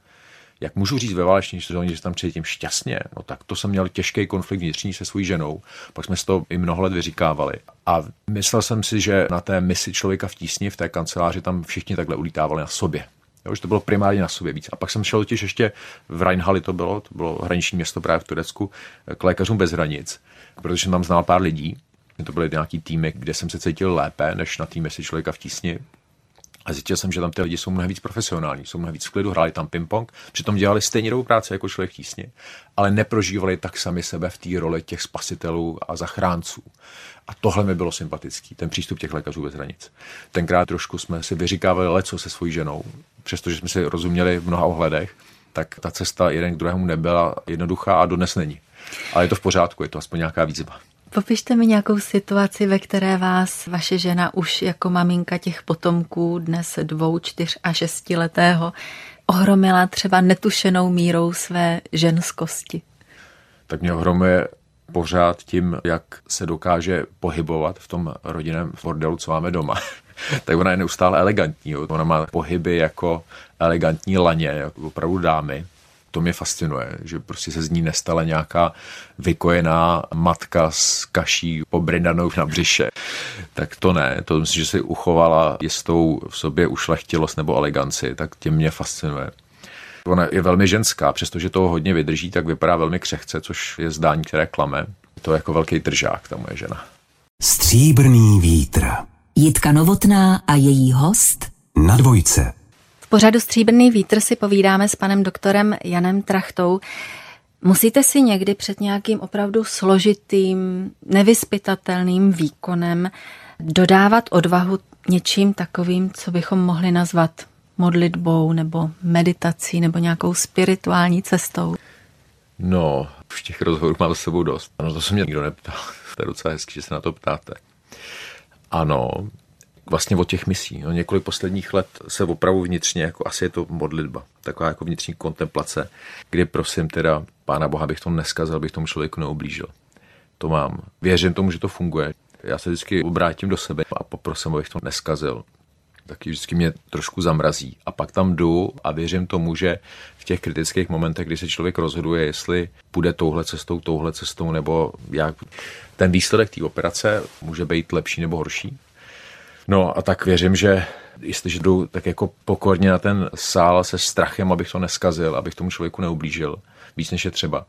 Speaker 3: Jak můžu říct ve váleční sezóně, že tam cítím šťastně? No tak to jsem měl těžký konflikt vnitřní se svou ženou, pak jsme si to i mnoho let vyříkávali. A myslel jsem si, že na té misi člověka v tísni, v té kanceláři, tam všichni takhle ulítávali na sobě. Jo, že to bylo primárně na sobě víc. A pak jsem šel totiž ještě v Rheinhalli to bylo, to bylo hraniční město právě v Turecku, k lékařům bez hranic, protože jsem tam znal pár lidí To byly nějaký týmy, kde jsem se cítil lépe, než na týmy si člověka v tísni. A zjistil jsem, že tam ty lidi jsou mnohem víc profesionální, jsou mnohem víc v klidu, hráli tam ping-pong, přitom dělali stejně dobrou práci jako člověk v tísni, ale neprožívali tak sami sebe v té roli těch spasitelů a zachránců. A tohle mi bylo sympatický, ten přístup těch lékařů bez hranic. Tenkrát trošku jsme si vyříkávali leco se svojí ženou, přestože jsme si rozuměli v mnoha ohledech, tak ta cesta jeden k druhému nebyla jednoduchá a dodnes není. Ale je to v pořádku, je to aspoň nějaká výzva.
Speaker 2: Popište mi nějakou situaci, ve které vás vaše žena už jako maminka těch potomků, dnes dvou, čtyř a šestiletého, ohromila třeba netušenou mírou své ženskosti.
Speaker 3: Tak mě ohromuje pořád tím, jak se dokáže pohybovat v tom rodinném bordelu, co máme doma. tak ona je neustále elegantní. Jo. Ona má pohyby jako elegantní laně, jako opravdu dámy to mě fascinuje, že prostě se z ní nestala nějaká vykojená matka s kaší pobrindanou na břiše. Tak to ne, to myslím, že si uchovala jistou v sobě ušlechtilost nebo eleganci, tak tím mě fascinuje. Ona je velmi ženská, přestože toho hodně vydrží, tak vypadá velmi křehce, což je zdání, které klame. To je jako velký držák, ta moje žena.
Speaker 4: Stříbrný vítr.
Speaker 5: Jitka Novotná a její host
Speaker 4: Na dvojce
Speaker 2: pořadu Stříbrný vítr si povídáme s panem doktorem Janem Trachtou. Musíte si někdy před nějakým opravdu složitým, nevyspytatelným výkonem dodávat odvahu něčím takovým, co bychom mohli nazvat modlitbou nebo meditací nebo nějakou spirituální cestou?
Speaker 3: No, už těch rozhovorů mám s sebou dost. Ano, to se mě nikdo neptal. To je docela hezký, že se na to ptáte. Ano, vlastně od těch misí. No, několik posledních let se opravdu vnitřně, jako asi je to modlitba, taková jako vnitřní kontemplace, kdy prosím teda Pána Boha, bych to neskazil, bych tomu člověku neublížil. To mám. Věřím tomu, že to funguje. Já se vždycky obrátím do sebe a poprosím, abych to neskazil. Taky vždycky mě trošku zamrazí. A pak tam jdu a věřím tomu, že v těch kritických momentech, kdy se člověk rozhoduje, jestli půjde touhle cestou, touhle cestou, nebo jak ten výsledek té operace může být lepší nebo horší, No a tak věřím, že jestliže jdu tak jako pokorně na ten sál se strachem, abych to neskazil, abych tomu člověku neublížil, víc než je třeba,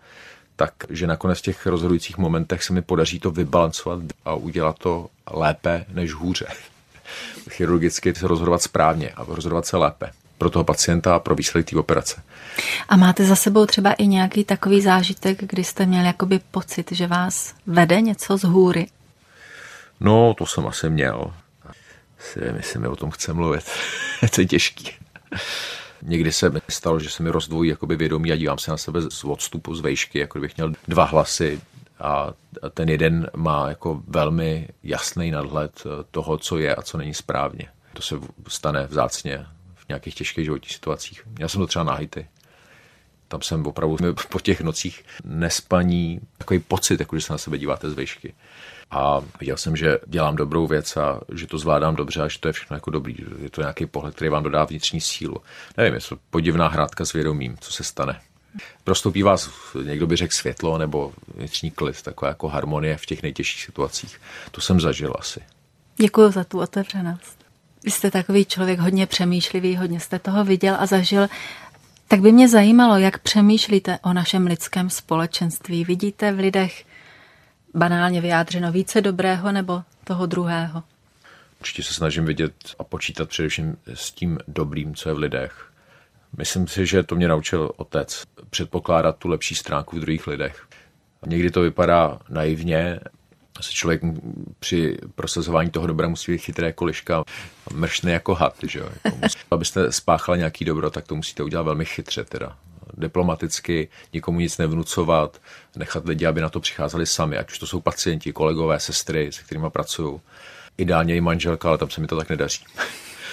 Speaker 3: tak že nakonec v těch rozhodujících momentech se mi podaří to vybalancovat a udělat to lépe než hůře. Chirurgicky se rozhodovat správně a rozhodovat se lépe pro toho pacienta a pro výsledek té operace.
Speaker 2: A máte za sebou třeba i nějaký takový zážitek, kdy jste měl jakoby pocit, že vás vede něco z hůry?
Speaker 3: No, to jsem asi měl si nevím, jestli mi o tom chce mluvit. to je těžký. Někdy se mi stalo, že se mi rozdvojí jakoby vědomí a dívám se na sebe z odstupu, z vejšky, jako kdybych měl dva hlasy a ten jeden má jako velmi jasný nadhled toho, co je a co není správně. To se stane vzácně v nějakých těžkých životních situacích. Já jsem to třeba na Haiti. Tam jsem opravdu po těch nocích nespaní takový pocit, jako že se na sebe díváte z vejšky a viděl jsem, že dělám dobrou věc a že to zvládám dobře a že to je všechno jako dobrý. Je to nějaký pohled, který vám dodá vnitřní sílu. Nevím, je to podivná hrádka s vědomím, co se stane. Prostoupí vás, někdo by řekl světlo nebo vnitřní klid, taková jako harmonie v těch nejtěžších situacích. To jsem zažil asi.
Speaker 2: Děkuji za tu otevřenost. Vy jste takový člověk hodně přemýšlivý, hodně jste toho viděl a zažil. Tak by mě zajímalo, jak přemýšlíte o našem lidském společenství. Vidíte v lidech banálně vyjádřeno více dobrého nebo toho druhého?
Speaker 3: Určitě se snažím vidět a počítat především s tím dobrým, co je v lidech. Myslím si, že to mě naučil otec předpokládat tu lepší stránku v druhých lidech. Někdy to vypadá naivně, se člověk při prosazování toho dobra musí být chytré jako liška, mršný jako had. Že? Jako musí, abyste spáchali nějaký dobro, tak to musíte udělat velmi chytře. Teda diplomaticky, nikomu nic nevnucovat, nechat lidi, aby na to přicházeli sami, ať už to jsou pacienti, kolegové, sestry, se kterými pracuju. Ideálně i manželka, ale tam se mi to tak nedaří.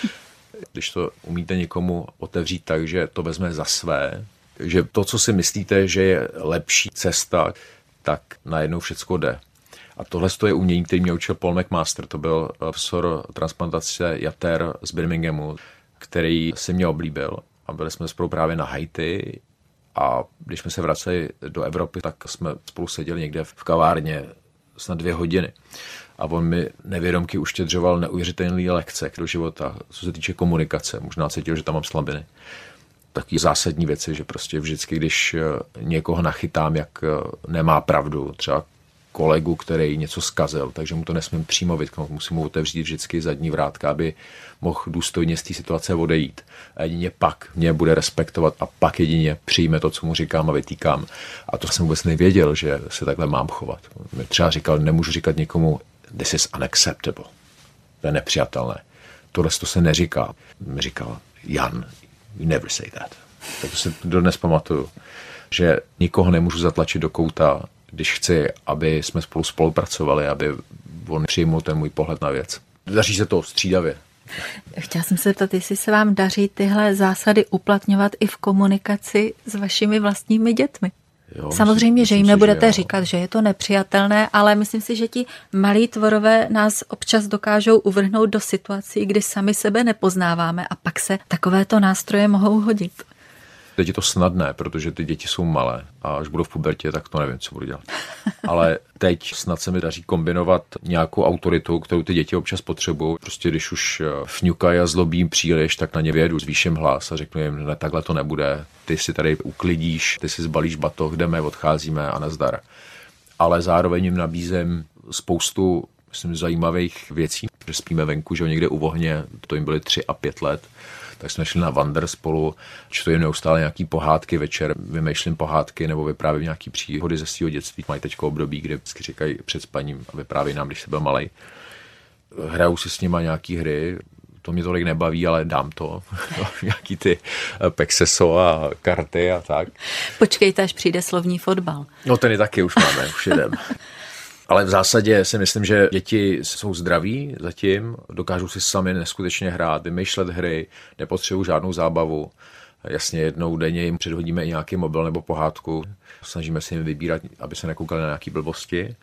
Speaker 3: Když to umíte někomu otevřít tak, že to vezme za své, že to, co si myslíte, že je lepší cesta, tak najednou všecko jde. A tohle je umění, který mě učil Paul McMaster, to byl profesor transplantace jater z Birminghamu, který si mě oblíbil. A byli jsme spolu právě na Haiti a když jsme se vraceli do Evropy, tak jsme spolu seděli někde v kavárně snad dvě hodiny. A on mi nevědomky uštědřoval neuvěřitelné lekce do života, co se týče komunikace. Možná cítil, že tam mám slabiny. Taky zásadní věci, že prostě vždycky, když někoho nachytám, jak nemá pravdu, třeba kolegu, který něco zkazil, takže mu to nesmím přímo vytknout, musím mu otevřít vždycky zadní vrátka, aby mohl důstojně z té situace odejít. A jedině pak mě bude respektovat a pak jedině přijme to, co mu říkám a vytýkám. A to jsem vůbec nevěděl, že se takhle mám chovat. Mě třeba říkal, nemůžu říkat někomu, this is unacceptable. To je nepřijatelné. Tohle to se neříká. Mi říkal, Jan, you never say that. Tak to si dodnes pamatuju, že nikoho nemůžu zatlačit do kouta, když chci, aby jsme spolu spolupracovali, aby on přijmul ten můj pohled na věc. Daří se to střídavě.
Speaker 2: Chtěla jsem se zeptat, jestli se vám daří tyhle zásady uplatňovat i v komunikaci s vašimi vlastními dětmi. Jo, Samozřejmě, myslím, že jim nebudete že říkat, že je to nepřijatelné, ale myslím si, že ti malí tvorové nás občas dokážou uvrhnout do situací, kdy sami sebe nepoznáváme a pak se takovéto nástroje mohou hodit.
Speaker 3: Teď je to snadné, protože ty děti jsou malé a až budou v pubertě, tak to nevím, co budu dělat. Ale teď snad se mi daří kombinovat nějakou autoritu, kterou ty děti občas potřebují. Prostě když už fňukají a zlobím příliš, tak na ně vědu, zvýším hlas a řeknu jim, ne, takhle to nebude. Ty si tady uklidíš, ty si zbalíš batoh, jdeme, odcházíme a nazdar. Ale zároveň jim nabízím spoustu myslím, zajímavých věcí, že spíme venku, že někde u ohně, to jim byly tři a pět let, tak jsme šli na Wander spolu, čtu neustále nějaký pohádky večer, vymýšlím pohádky nebo vyprávím nějaký příhody ze svého dětství. Mají teď období, kdy vždycky říkají před spaním a vypráví nám, když se byl malý. Hraju si s nima nějaký hry, to mě tolik nebaví, ale dám to. Nějaký ty Pexeso a karty a tak.
Speaker 2: Počkejte, až přijde slovní fotbal.
Speaker 3: No ten je taky už máme, už jdem. Ale v zásadě si myslím, že děti jsou zdraví zatím, dokážou si sami neskutečně hrát, vymýšlet hry, nepotřebují žádnou zábavu. Jasně jednou denně jim předhodíme i nějaký mobil nebo pohádku. Snažíme se jim vybírat, aby se nekoukali na nějaké blbosti.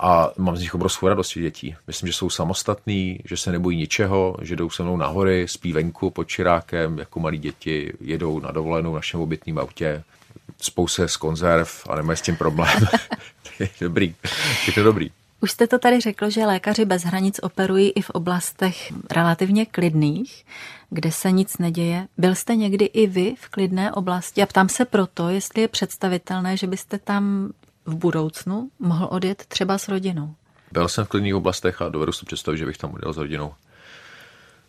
Speaker 3: A mám z nich obrovskou radost dětí. Myslím, že jsou samostatní, že se nebojí ničeho, že jdou se mnou na hory, spí venku pod čirákem, jako malí děti, jedou na dovolenou v našem obytném autě, spou se z konzerv a nemají s tím problém. dobrý, je to dobrý.
Speaker 2: Už jste to tady řekl, že lékaři bez hranic operují i v oblastech relativně klidných, kde se nic neděje. Byl jste někdy i vy v klidné oblasti a ptám se proto, jestli je představitelné, že byste tam v budoucnu mohl odjet třeba s rodinou.
Speaker 3: Byl jsem v klidných oblastech a dovedu si představit, že bych tam odjel s rodinou.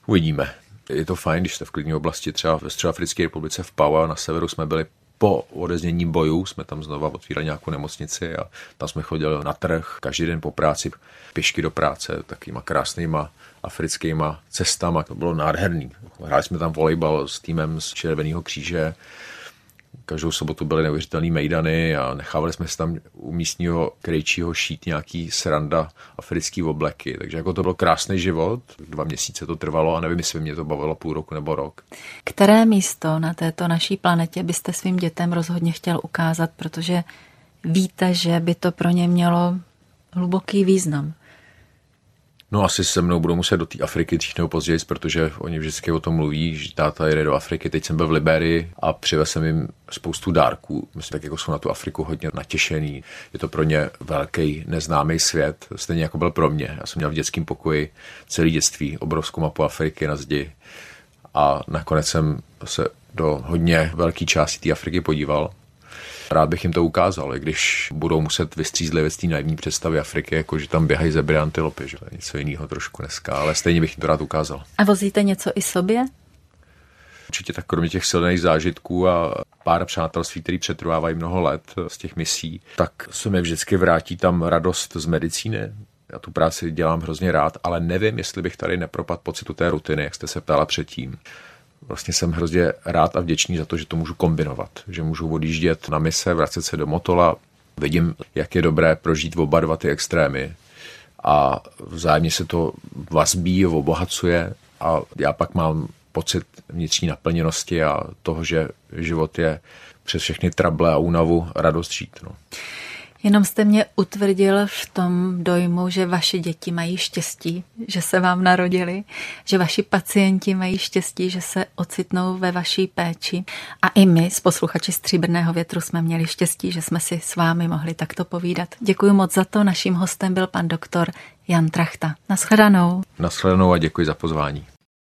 Speaker 3: Uvidíme. Je to fajn, když jste v klidné oblasti, třeba ve Středoafrické republice v Pau na severu jsme byli po odeznění bojů jsme tam znova otvírali nějakou nemocnici a tam jsme chodili na trh každý den po práci, pěšky do práce, takýma krásnýma africkýma cestama. To bylo nádherný. Hráli jsme tam volejbal s týmem z Červeného kříže, Každou sobotu byly neuvěřitelné mejdany a nechávali jsme se tam u místního krejčího šít nějaký sranda africký obleky. Takže jako to byl krásný život. Dva měsíce to trvalo a nevím, jestli mě to bavilo půl roku nebo rok.
Speaker 2: Které místo na této naší planetě byste svým dětem rozhodně chtěl ukázat, protože víte, že by to pro ně mělo hluboký význam?
Speaker 3: No asi se mnou budou muset do té Afriky dřív nebo později, protože oni vždycky o tom mluví, že táta jede do Afriky. Teď jsem byl v Liberii a přivez jsem jim spoustu dárků. Myslím, tak jako jsou na tu Afriku hodně natěšený. Je to pro ně velký neznámý svět, stejně jako byl pro mě. Já jsem měl v dětském pokoji celý dětství obrovskou mapu Afriky na zdi a nakonec jsem se do hodně velké části té Afriky podíval Rád bych jim to ukázal, i když budou muset vystřízlivět z té naivní představy Afriky, jako že tam běhají zebry antilopy, že to je něco jiného trošku dneska, ale stejně bych jim to rád ukázal.
Speaker 2: A vozíte něco i sobě?
Speaker 3: Určitě tak kromě těch silných zážitků a pár přátelství, které přetrvávají mnoho let z těch misí, tak se mi vždycky vrátí tam radost z medicíny. Já tu práci dělám hrozně rád, ale nevím, jestli bych tady nepropad pocitu té rutiny, jak jste se ptala předtím vlastně jsem hrozně rád a vděčný za to, že to můžu kombinovat, že můžu odjíždět na mise, vracet se do Motola, vidím, jak je dobré prožít oba dva ty extrémy a vzájemně se to vazbí, obohacuje a já pak mám pocit vnitřní naplněnosti a toho, že život je přes všechny trable a únavu radost žít. No.
Speaker 2: Jenom jste mě utvrdil v tom dojmu, že vaše děti mají štěstí, že se vám narodili, že vaši pacienti mají štěstí, že se ocitnou ve vaší péči. A i my s posluchači Stříbrného větru jsme měli štěstí, že jsme si s vámi mohli takto povídat. Děkuji moc za to. Naším hostem byl pan doktor Jan Trachta. Naschledanou.
Speaker 3: Naschledanou a děkuji za pozvání.